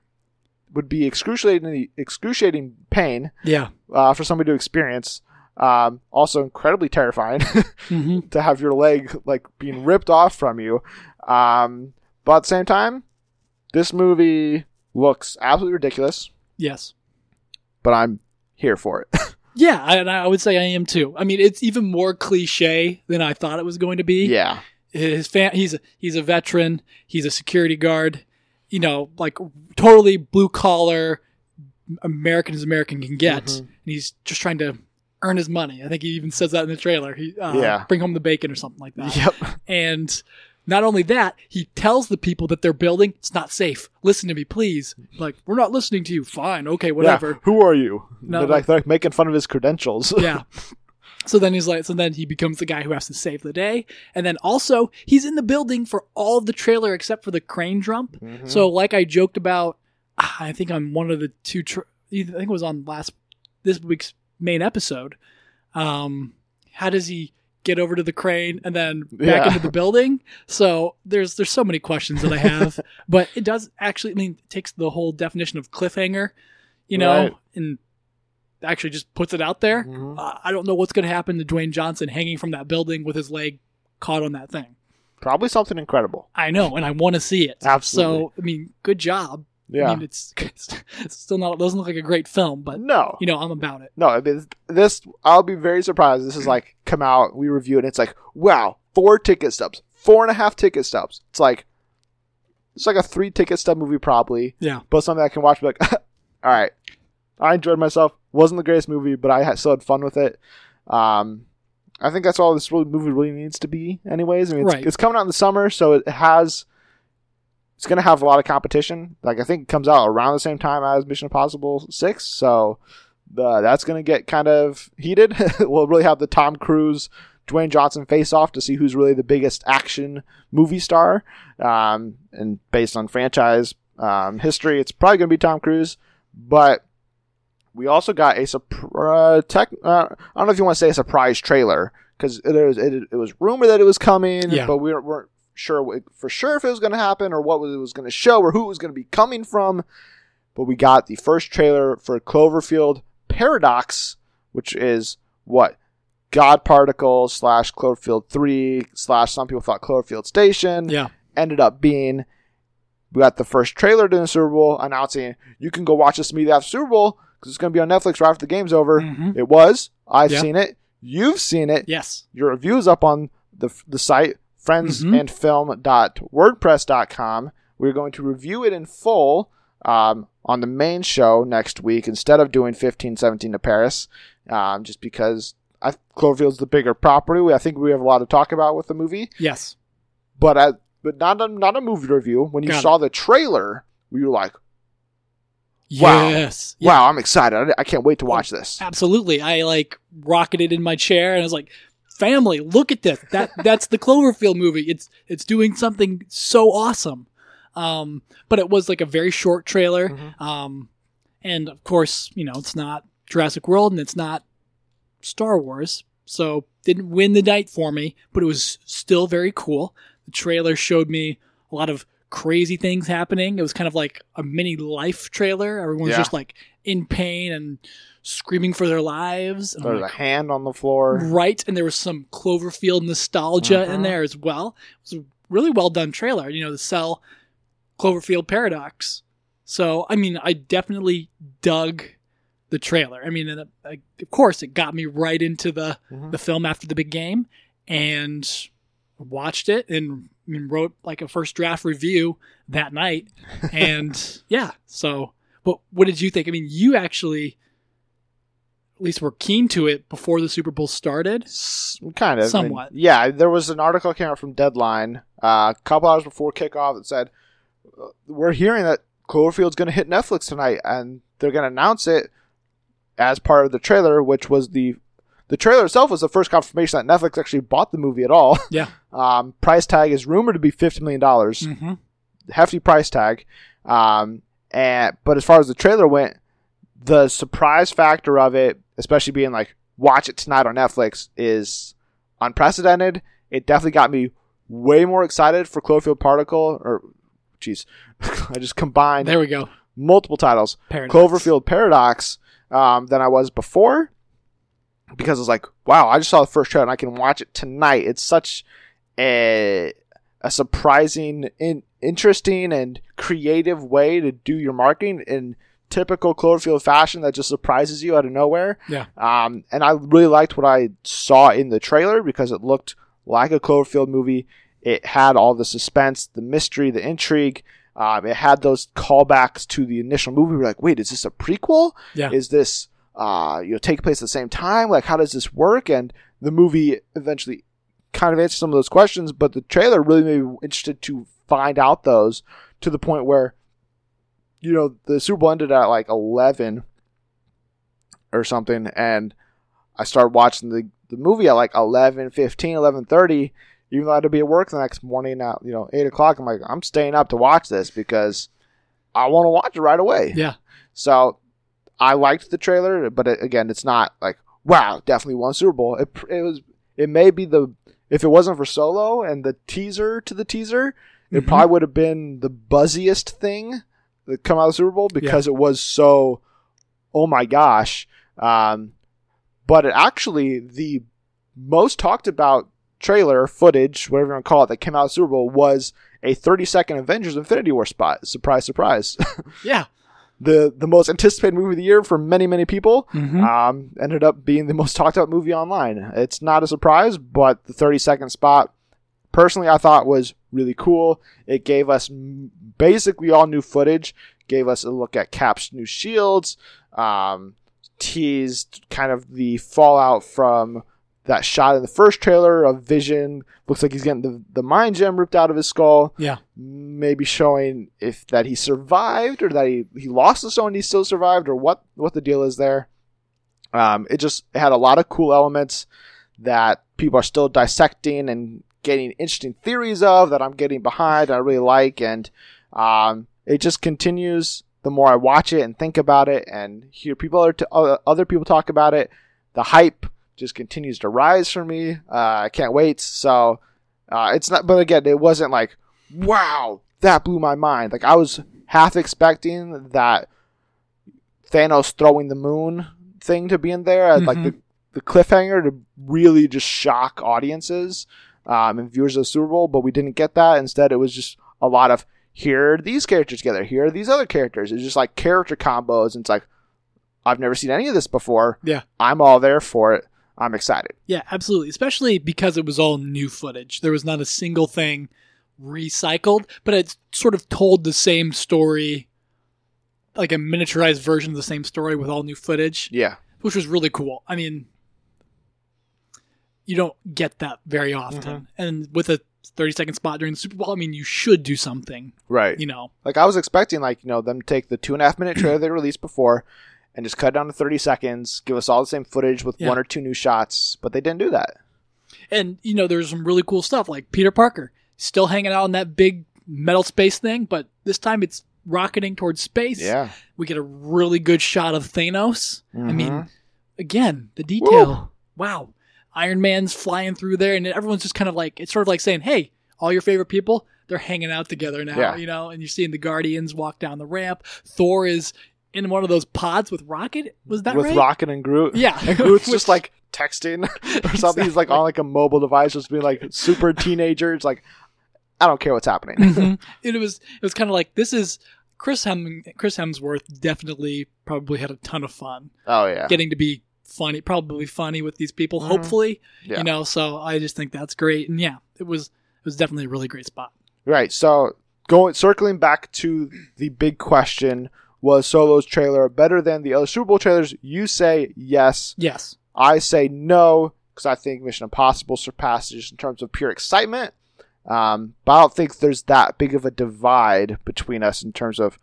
Speaker 1: would be excruciating excruciating pain
Speaker 2: yeah.
Speaker 1: uh, for somebody to experience. Um, also incredibly terrifying
Speaker 2: hmm
Speaker 1: to have your leg like being ripped off from you. Um, but at the same time, this movie looks absolutely ridiculous.
Speaker 2: Yes.
Speaker 1: But I'm here for it.
Speaker 2: Yeah, I- and I would say I am too. I mean, it's even more cliche than I thought it was going to be.
Speaker 1: yeah,
Speaker 2: his fan he's a, he's a veteran he's a security guard you know like totally blue collar american as american can get
Speaker 1: Mhm.
Speaker 2: and he's just trying to earn his money i think he even says that in the trailer he uh,
Speaker 1: Yeah.
Speaker 2: bring home the bacon or something like that
Speaker 1: yep,
Speaker 2: and not only that he tells the people that they're building it's not safe listen to me please like we're not listening to you fine okay whatever
Speaker 1: Yeah. Who are you?
Speaker 2: No,
Speaker 1: they're, like, they're like making fun of his credentials.
Speaker 2: yeah. So then he's like, so then he becomes the guy who has to save the day. And then also, he's in the building for all of the trailer except for the crane jump.
Speaker 1: Mhm.
Speaker 2: So, like I joked about, ah, I think on one of the two, tra- I think it was on last, this week's main episode, Um, how does he get over to the crane and then back
Speaker 1: Yeah.
Speaker 2: into the building? So there's there's so many questions that I have, but it does actually. I mean, it takes the whole definition of cliffhanger, you know,
Speaker 1: Right.
Speaker 2: and actually just puts it out there.
Speaker 1: Mhm.
Speaker 2: Uh, I don't know what's going to happen to Dwayne Johnson hanging from that building with his leg caught on that thing.
Speaker 1: Probably something incredible.
Speaker 2: I know, and I want to see it.
Speaker 1: Absolutely.
Speaker 2: So I mean, good job.
Speaker 1: Yeah.
Speaker 2: I mean, it's, it's still not It doesn't look like a great film, but
Speaker 1: no.
Speaker 2: you know, I'm about it.
Speaker 1: No, I mean, this I'll be very surprised. This is like come out, we review it, and it's like, wow, four ticket stubs, four and a half ticket stubs. It's like it's like a three ticket stub movie probably,
Speaker 2: Yeah.
Speaker 1: but something I can watch. Be like, all right, I enjoyed myself. wasn't the greatest movie, but I had, still had fun with it. Um, I think that's all this really, movie really needs to be, anyways. I mean, it's,
Speaker 2: Right.
Speaker 1: it's coming out in the summer, so it has. It's going to have a lot of competition. Like I think it comes out around the same time as Mission Impossible Six, so uh, that's going to get kind of heated. we'll really have the Tom Cruise, Dwayne Johnson face off to see who's really the biggest action movie star. Um, and based on franchise um, history, it's probably going to be Tom Cruise. But we also got a surprise. Tech, uh, I don't know if you want to say a surprise trailer because it was it, it was rumored that it was coming,
Speaker 2: Yeah.
Speaker 1: but we weren't, weren't sure for sure if it was going to happen or what it was going to show or who it was going to be coming from. But we got the first trailer for Cloverfield Paradox, which is what God Particle slash Cloverfield Three slash some people thought Cloverfield Station
Speaker 2: Yeah.
Speaker 1: ended up being. We got the first trailer during the Super Bowl announcing you can go watch this immediately after Super Bowl because it's going to be on Netflix right after the game's over.
Speaker 2: Mhm.
Speaker 1: It was. I've
Speaker 2: Yeah.
Speaker 1: seen it. You've seen it.
Speaker 2: Yes.
Speaker 1: Your review's up on the the site friendsandfilm.wordpress.com. We're going to review it in full um, on the main show next week instead of doing 15, 17 to Paris, um, just because I, Cloverfield's the bigger property. I think we have a lot to talk about with the movie,
Speaker 2: Yes.
Speaker 1: but I, but not a, not a movie review. When you
Speaker 2: Got it.
Speaker 1: saw the trailer, you were like, Wow.
Speaker 2: Yes. Yeah.
Speaker 1: "Wow, I'm excited! I, I can't wait to watch this."
Speaker 2: Absolutely. I like rocketed in my chair and I was like, "Family, look at this. That that's the Cloverfield movie. It's it's doing something so awesome." Um, but it was like a very short trailer.
Speaker 1: Mhm.
Speaker 2: Um, and of course, you know, it's not Jurassic World and it's not Star Wars, so didn't win the night for me. But it was still very cool. The trailer showed me a lot of crazy things happening. It was kind of like a mini life trailer. Everyone's
Speaker 1: Yeah.
Speaker 2: just like in pain and screaming for their lives. And I'm
Speaker 1: There's a hand on the floor.
Speaker 2: right, and there was some Cloverfield nostalgia in
Speaker 1: Mhm.
Speaker 2: there as well. It was a really well done trailer, you know, to sell Cloverfield Paradox. So, I mean, I definitely dug the trailer. I mean, and uh, of course, it got me right into the
Speaker 1: Mhm.
Speaker 2: the film after the big game, and watched it and wrote like a first draft review that night. And yeah, so but what did you think? I mean, you actually at least were keen to it before the Super Bowl started.
Speaker 1: Kind of. I mean,
Speaker 2: Somewhat.
Speaker 1: yeah, there was an article that came out from Deadline uh, a couple hours before kickoff that said, uh, We're hearing that Cloverfield's going to hit Netflix tonight, and they're going to announce it as part of the trailer, which was the. The trailer itself was the first confirmation that Netflix actually bought the movie at all.
Speaker 2: Yeah.
Speaker 1: Um, price tag is rumored to be $50 million.
Speaker 2: Mm-hmm.
Speaker 1: hefty price tag. Um, and but as far as the trailer went, the surprise factor of it, especially being like watch it tonight on Netflix, is unprecedented. It definitely got me way more excited for Cloverfield Particle. Or, jeez, I just combined
Speaker 2: There we go.
Speaker 1: multiple titles.
Speaker 2: Paradox.
Speaker 1: Cloverfield Paradox um, than I was before because it's like, wow, I just saw the first trailer and I can watch it tonight. It's such a a surprising, in, interesting, and creative way to do your marketing in typical Cloverfield fashion that just surprises you out of nowhere.
Speaker 2: Yeah.
Speaker 1: Um, and I really liked what I saw in the trailer because it looked like a Cloverfield movie. It had all the suspense, the mystery, the intrigue. Um, it had those callbacks to the initial movie. We're like, wait, is this a prequel?
Speaker 2: Yeah.
Speaker 1: Is this uh, you know take place at the same time? Like, how does this work? And the movie eventually kind of answers some of those questions, but the trailer really made me interested to find out those to the point where, you know, the Super Bowl ended at like eleven or something, and I started watching the the movie at like 11, 15, 11.30, even though I had to be at work the next morning at you know eight o'clock. I'm like, I'm staying up to watch this because I want to watch it right away.
Speaker 2: Yeah.
Speaker 1: So I liked the trailer, but it, again, it's not like wow, definitely won Super Bowl. It, it was it may be the if it wasn't for Solo and the teaser to the teaser, it
Speaker 2: Mhm.
Speaker 1: probably would have been the buzziest thing that come out of the Super Bowl because it was so oh my gosh. Um, but it actually the most talked about trailer footage, whatever you want to call it, that came out of Super Bowl was a 30 second Avengers Infinity War spot. Surprise, surprise.
Speaker 2: Yeah.
Speaker 1: The the most anticipated movie of the year for many many people
Speaker 2: Mhm.
Speaker 1: um, ended up being the most talked about movie online. It's not a surprise, but the 30 second spot, personally, I thought was really cool. It gave us basically all new footage, gave us a look at Cap's new shields, um, teased kind of the fallout from that shot in the first trailer of Vision. Looks like he's getting the, the mind gem ripped out of his skull
Speaker 2: Yeah.
Speaker 1: maybe showing if that he survived or that he, he lost the stone and he still survived or what what the deal is there. Um, it just it had a lot of cool elements that people are still dissecting and getting interesting theories of that I'm getting behind. I really like and um, it just continues. The more I watch it and think about it and hear people other, t- other other people talk about it, the hype just continues to rise for me. Uh, I can't wait. So uh, it's not, but again, it wasn't like wow, that blew my mind. Like I was half expecting that Thanos throwing the moon thing to be in there, like
Speaker 2: Mhm.
Speaker 1: the the cliffhanger to really just shock audiences um, and viewers of the Super Bowl, but we didn't get that. Instead, it was just a lot of here are these characters together, here are these other characters. It's just like character combos, and it's like I've never seen any of this before.
Speaker 2: Yeah.
Speaker 1: I'm all there for it. I'm excited.
Speaker 2: Yeah, absolutely. Especially because it was all new footage. There was not a single thing recycled, but it sort of told the same story, like a miniaturized version of the same story with all new footage,
Speaker 1: Yeah.
Speaker 2: which was really cool. I mean, you don't get that very often.
Speaker 1: Mhm.
Speaker 2: And with a 30 second spot during the Super Bowl, I mean, you should do something,
Speaker 1: Right.
Speaker 2: you know.
Speaker 1: Like I was expecting, like you know, them to take the two and a half minute trailer they released before, and just cut down to thirty seconds, give us all the same footage with
Speaker 2: Yeah.
Speaker 1: one or two new shots, but they didn't do that.
Speaker 2: And, you know, there's some really cool stuff like Peter Parker still hanging out in that big metal space thing, but this time it's rocketing towards space.
Speaker 1: Yeah,
Speaker 2: We get a really good shot of Thanos. I mean,
Speaker 1: Mhm.
Speaker 2: again, the detail.
Speaker 1: Woo.
Speaker 2: Wow. Iron Man's flying through there, and everyone's just kind of like, it's sort of like saying, hey, all your favorite people, they're hanging out together now,
Speaker 1: Yeah.
Speaker 2: you know, and you're seeing the Guardians walk down the ramp. Thor is in one of those pods with Rocket. Was that
Speaker 1: with
Speaker 2: right?
Speaker 1: Rocket and Groot.
Speaker 2: Yeah.
Speaker 1: and Groot's just like texting or something. He's like on like a mobile device, just being like super teenager. It's like I don't care what's happening.
Speaker 2: Mhm. it was it was kind of like this is Chris Hem- Chris Hemsworth definitely probably had a ton of fun
Speaker 1: oh yeah,
Speaker 2: getting to be funny, probably funny with these people.
Speaker 1: Mhm.
Speaker 2: Hopefully,
Speaker 1: Yeah.
Speaker 2: you know. So I just think that's great, and yeah, it was it was definitely a really great spot.
Speaker 1: right. So going circling back to the big question. Was Solo's trailer better than the other Super Bowl trailers? You say yes.
Speaker 2: Yes,
Speaker 1: I say no because I think Mission Impossible surpasses in terms of pure excitement. Um, but I don't think there's that big of a divide between us in terms of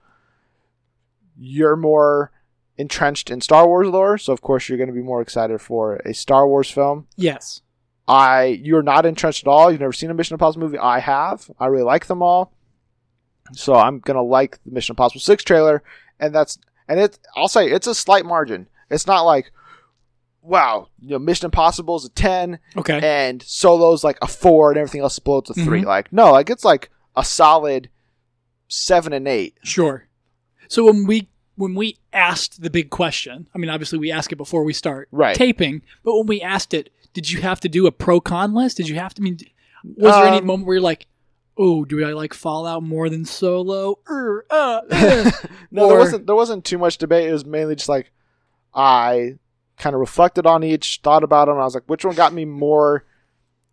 Speaker 1: you're more entrenched in Star Wars lore, so of course you're going to be more excited for a Star Wars film.
Speaker 2: yes,
Speaker 1: I you're not entrenched at all. You've never seen a Mission Impossible movie. I have. I really like them all. So I'm gonna like the Mission Impossible Six trailer, and that's and it. I'll say it's a slight margin. It's not like, wow, you know, Mission Impossible is a ten,
Speaker 2: okay,
Speaker 1: and Solo's like a four, and everything else below it's a 3
Speaker 2: Mhm.
Speaker 1: Like no, like it's like a solid seven and eight.
Speaker 2: sure. So when we when we asked the big question, I mean, obviously we ask it before we start
Speaker 1: Right.
Speaker 2: taping, but when we asked it, did you have to do a pro con list? Did you have to I mean? Was there any
Speaker 1: Um,
Speaker 2: moment where you're like, oh, do I like Fallout more than Solo? Er, uh, uh.
Speaker 1: no, there wasn't there wasn't too much debate. It was mainly just like I kind of reflected on each, thought about them. And I was like, which one got me more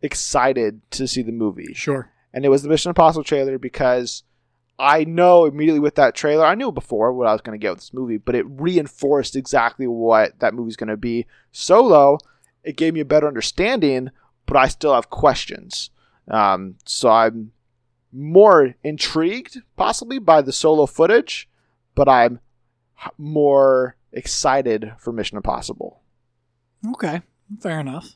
Speaker 1: excited to see the movie?
Speaker 2: sure.
Speaker 1: And it was the Mission Impossible trailer because I know immediately with that trailer, I knew before what I was going to get with this movie, but it reinforced exactly what that movie's going to be. Solo, it gave me a better understanding, but I still have questions. Um, so I'm more intrigued, possibly, by the solo footage, but I'm more excited for Mission Impossible.
Speaker 2: Okay, fair enough.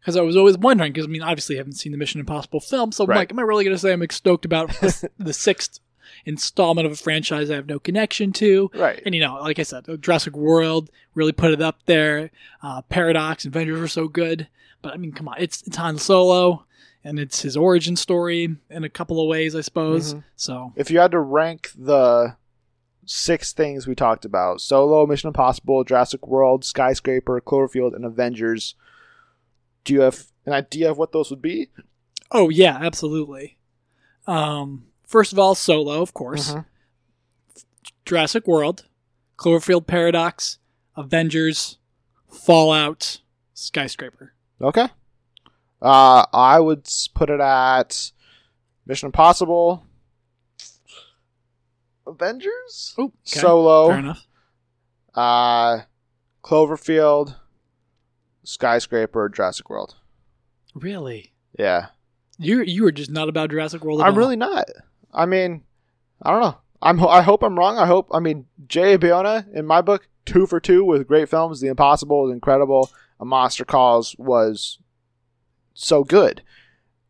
Speaker 2: Because I was always wondering, because I mean, obviously, I haven't seen the Mission Impossible film, so I'm
Speaker 1: Right.
Speaker 2: like, am I really going to say I'm stoked about the, the sixth installment of a franchise I have no connection to.
Speaker 1: Right.
Speaker 2: And you know, like I said, Jurassic World really put it up there. Uh, Paradox, and Avengers were so good, but I mean, come on, it's it's Han Solo, and it's his origin story in a couple of ways, I suppose.
Speaker 1: Mhm.
Speaker 2: So
Speaker 1: If you had to rank the six things we talked about Solo, Mission Impossible, Jurassic World, Skyscraper, Cloverfield, and Avengers do you have an idea of what those would be?
Speaker 2: Oh yeah, absolutely. Um, first of all, Solo, of course.
Speaker 1: Mhm.
Speaker 2: Jurassic World, Cloverfield Paradox, Avengers, Fallout, Skyscraper.
Speaker 1: Okay. Uh, I would put it at Mission Impossible, Avengers,
Speaker 2: Oh, okay.
Speaker 1: Solo,
Speaker 2: fair enough.
Speaker 1: uh, Cloverfield, Skyscraper, Jurassic World.
Speaker 2: Really,
Speaker 1: Yeah.
Speaker 2: you you were just not about Jurassic World. At
Speaker 1: I'm
Speaker 2: all.
Speaker 1: really not. I mean, I don't know. I'm. I hope I'm wrong. I hope. I mean, Jay Bayona in my book, two for two with great films. The Impossible is incredible. A Monster Calls was so good.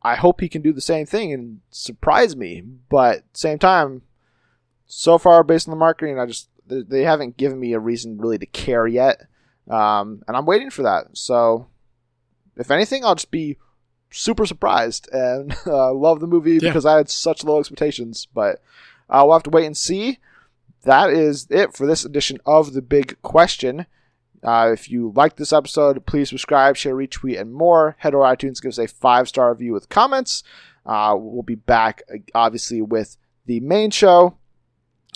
Speaker 1: I hope he can do the same thing and surprise me. But same time, so far based on the marketing, I just they, haven't given me a reason really to care yet, um, and I'm waiting for that. So, if anything, I'll just be super surprised and uh, love the movie
Speaker 2: Yeah.
Speaker 1: because I had such low expectations. But uh, we'll have to wait and see. That is it for this edition of the Big Question. Uh, if you like this episode, please subscribe, share, retweet, and more. Head over to iTunes, give us a five star review with comments. Uh, we'll be back, uh, obviously, with the main show.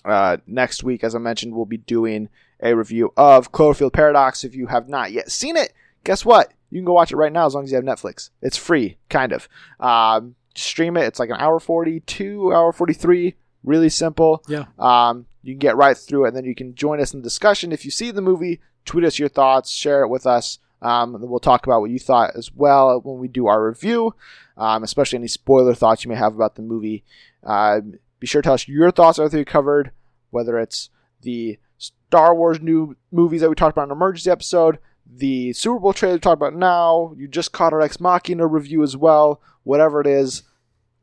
Speaker 1: Uh, next week, as I mentioned, we'll be doing a review of Cloverfield Paradox. If you have not yet seen it, guess what? You can go watch it right now as long as you have Netflix. It's free, kind of. Um, stream it. It's like an hour 42, hour 43. Really simple.
Speaker 2: Yeah.
Speaker 1: Um, you can get right through it, and then you can join us in the discussion. If you see the movie, tweet us your thoughts, share it with us. Um, we'll talk about what you thought as well when we do our review, um, especially any spoiler thoughts you may have about the movie. Uh, be sure to tell us your thoughts on everything we covered, whether it's the Star Wars new movies that we talked about in an emergency episode, the Super Bowl trailer we talked about now. You just caught our Ex Machina review as well. Whatever it is,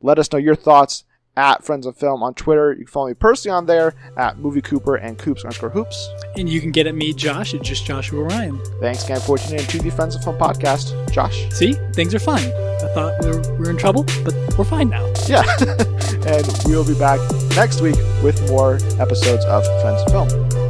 Speaker 1: let us know your thoughts at Friends of Film on Twitter. You can follow me personally on there at Movie Cooper and Coops underscore Hoops.
Speaker 2: And you can get at me, Josh, at just Joshua Ryan.
Speaker 1: Thanks again for tuning in to the Friends of Film podcast. Josh.
Speaker 2: See, things are fine. I thought we were, we were in trouble, but we're fine now.
Speaker 1: Yeah. and we'll be back next week with more episodes of Friends of Film.